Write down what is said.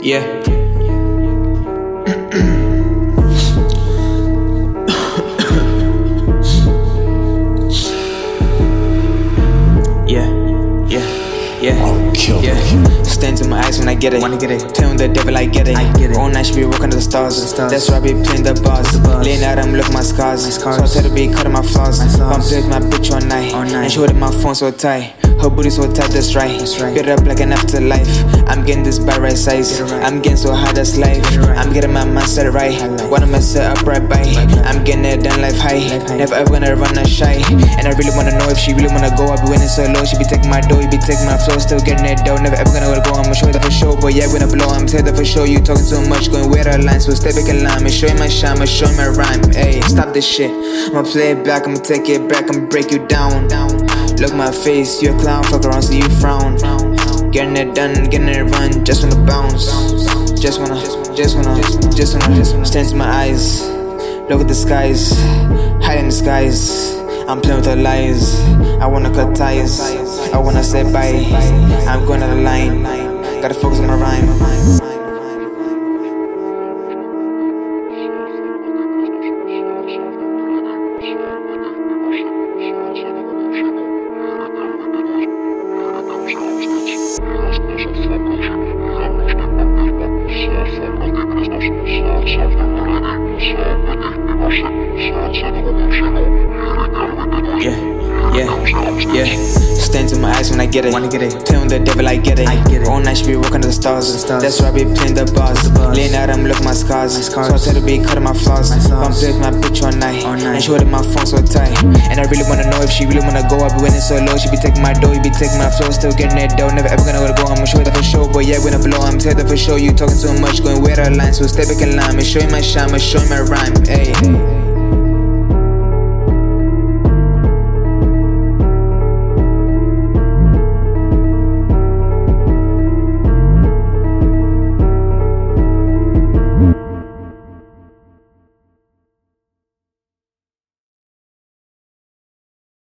Yeah. yeah, yeah, yeah, kill yeah. Stand in my eyes when I get it. When I get it. Tell the devil I get it. I get it. All night she be working the stars. The stars. That's why I be playing the bars. The bars. Laying out, I'm looking my scars. My scars. So I tell her be cutting my flaws. My flaws. I'm with my bitch all night. All night. And she holding my phone so tight. Her booty so tight, that's right. That's right. Build up like an afterlife. I'm getting this by right size. Right. I'm getting so high, that's life. Get right. I'm getting my mindset right. Highlight. What I'm set up right by. I'm getting it done life high. Life high. Never ever gonna run a shy. And I really wanna know if she really wanna go. I be winning so low. She be taking my dough, you be taking my flow. Still getting it dough. Never ever gonna go. I'ma show that for sure. But yeah, we gonna blow. I'm tell that for sure. You talking too much, going where the line. So stay back in line. I'ma show you my shine, I'ma show you my rhyme. Hey, stop this shit. I'ma play it back, I'ma take it back, I'ma break you down. Look my face, you a clown, fuck around, see you frown. Getting it done, getting it run, just wanna bounce. Just wanna, just wanna, just wanna, just wanna stand to my eyes. Look at the skies, hide in the skies. I'm playing with her lies. I wanna cut ties. I wanna say bye. I'm going out of line. Gotta focus on my rhyme. Yeah, yeah, yeah. Stand in my eyes when I get it. I get it. Tell the devil I get it. I get it. All night she be working the stars. The stars. That's why I be playing the bars. The bars. Laying out, I'm looking my scars. My scars. So I tell her be cutting my flaws. My I'm playing with my bitch all night. All night. And she holding my phone so tight. Mm-hmm. And I really wanna know if she really wanna go. I be winning so low. She be taking my dough, you be taking my flow. Still getting it dough. Never ever gonna go. I'ma show you that for sure. Yeah, we gonna blow. I'm tell that for sure. You talking too much, going weird out line. So stay back in line. I'ma show you my shine, I'ma show you my rhyme. Hey.